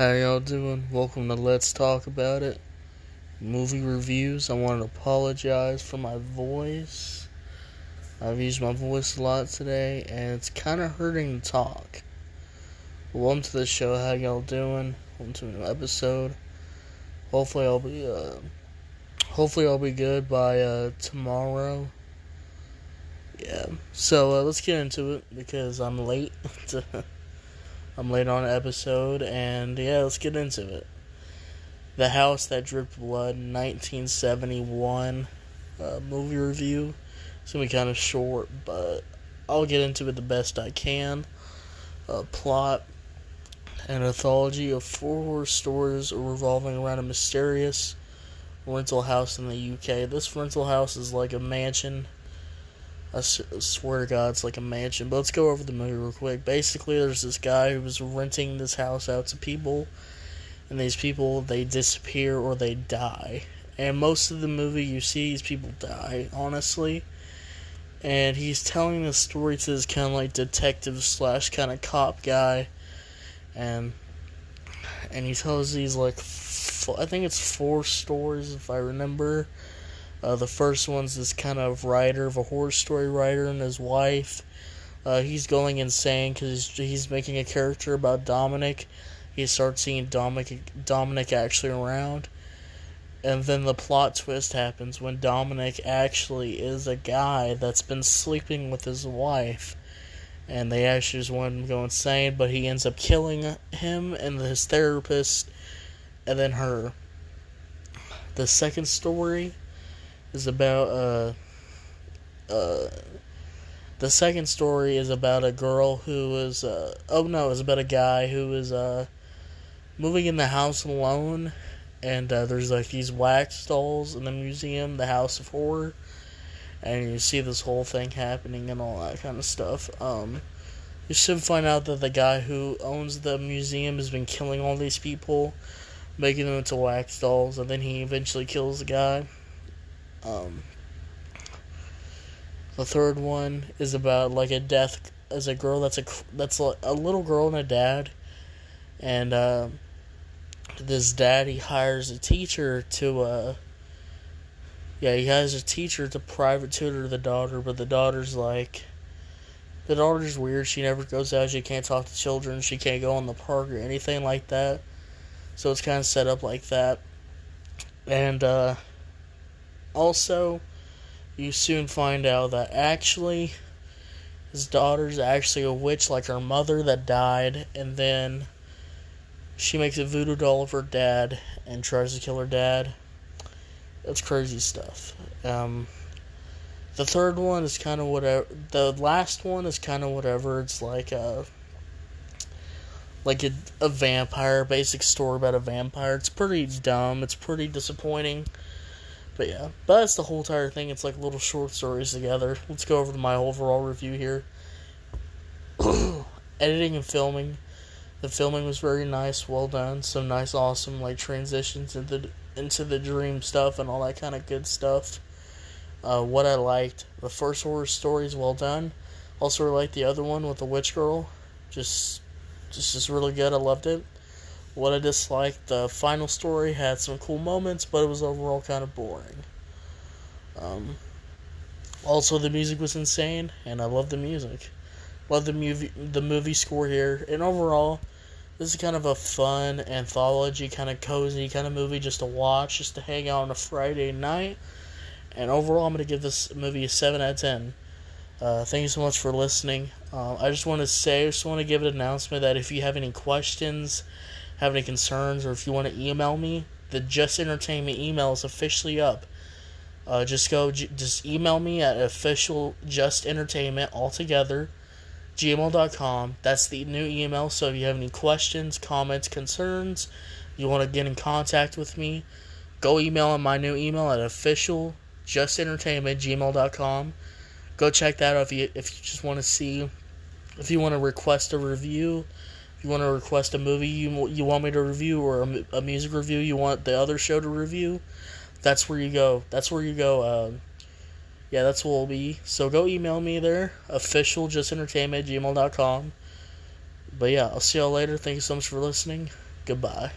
How y'all doing? Welcome to Let's Talk About It Movie Reviews. I want to apologize for my voice. I've used my voice a lot today and it's kind of hurting to talk. Welcome to the show. How y'all doing? Welcome to a new episode. Hopefully I'll be uh hopefully I'll be good by uh tomorrow. Yeah. So uh, let's get into it because I'm late. I'm late on an episode, and yeah, let's get into it. The House That Dripped Blood, 1971 uh, movie review. It's gonna be kind of short, but I'll get into it the best I can. Uh, plot an anthology of four horror stories revolving around a mysterious rental house in the UK. This rental house is like a mansion I swear to God, it's like a mansion. But let's go over the movie real quick. Basically, there's this guy who was renting this house out to people, and these people they disappear or they die. And most of the movie, you see these people die, honestly. And he's telling the story to this kind of like detective slash kind of cop guy, and and he tells these like I think it's four stories if I remember uh, the first one's this kind of writer of a horror story writer and his wife. Uh, he's going insane because he's making a character about Dominic. He starts seeing Dominic, Dominic actually around. And then the plot twist happens when Dominic actually is a guy that's been sleeping with his wife. And they actually just want him to go insane, but he ends up killing him and his therapist, and then her. The second story is about uh uh the second story is about a girl who is uh oh no, it's about a guy who is uh moving in the house alone and uh, there's like these wax dolls in the museum, the House of Horror, and you see this whole thing happening and all that kind of stuff. Um, you soon find out that the guy who owns the museum has been killing all these people, making them into wax dolls, and then he eventually kills the guy. Um, the third one is about like a death as a girl that's a that's a, little girl and a dad, and uh, this dad he hires a teacher to uh, yeah he hires a teacher to private tutor the daughter, but the daughter's like the daughter's weird. She never goes out. She can't talk to children. She can't go in the park or anything like that. So it's kind of set up like that, and uh, also, you soon find out that actually his daughter's actually a witch like her mother that died, and then she makes a voodoo doll of her dad and tries to kill her dad. That's crazy stuff. Um, the third one is kind of whatever. The last one is kind of whatever. It's like a like a, a vampire, basic story about a vampire. It's pretty dumb. It's pretty disappointing. But yeah, but that's the whole entire thing. It's like little short stories together. Let's go over to my overall review here. Editing and filming. The filming was very nice, well done. Some nice, awesome like transitions into into the dream stuff and all that kind of good stuff. Uh, what I liked, the first horror story is well done. Also, I liked the other one with the witch girl. Just, just, just really good. I loved it. What I disliked, the final story had some cool moments, but it was overall kind of boring. Um, also, the music was insane, and I love the music. Love the movie, the movie score here, and overall, this is kind of a fun anthology, kind of cozy kind of movie just to watch, just to hang out on a Friday night. And overall, I'm gonna give this movie a seven out of ten. Uh, thank you so much for listening. Uh, I just want to say, I just want to give an announcement that if you have any questions have any concerns, or if you want to email me, the Just Entertainment email is officially up. Uh, just go, just email me at official Just Entertainment altogether, gmail.com. That's the new email. So if you have any questions, comments, concerns, you want to get in contact with me, go email on my new email at official Just Entertainment gmail.com. Go check that out if you if you just want to see, if you want to request a review you want to request a movie you you want me to review or a, a, music review you want the other show to review, that's where you go. That's where you go. Uh, yeah, that's what will be. So go email me there, official just entertainment gmail.com. But yeah, I'll see y'all later. Thank you so much for listening. Goodbye.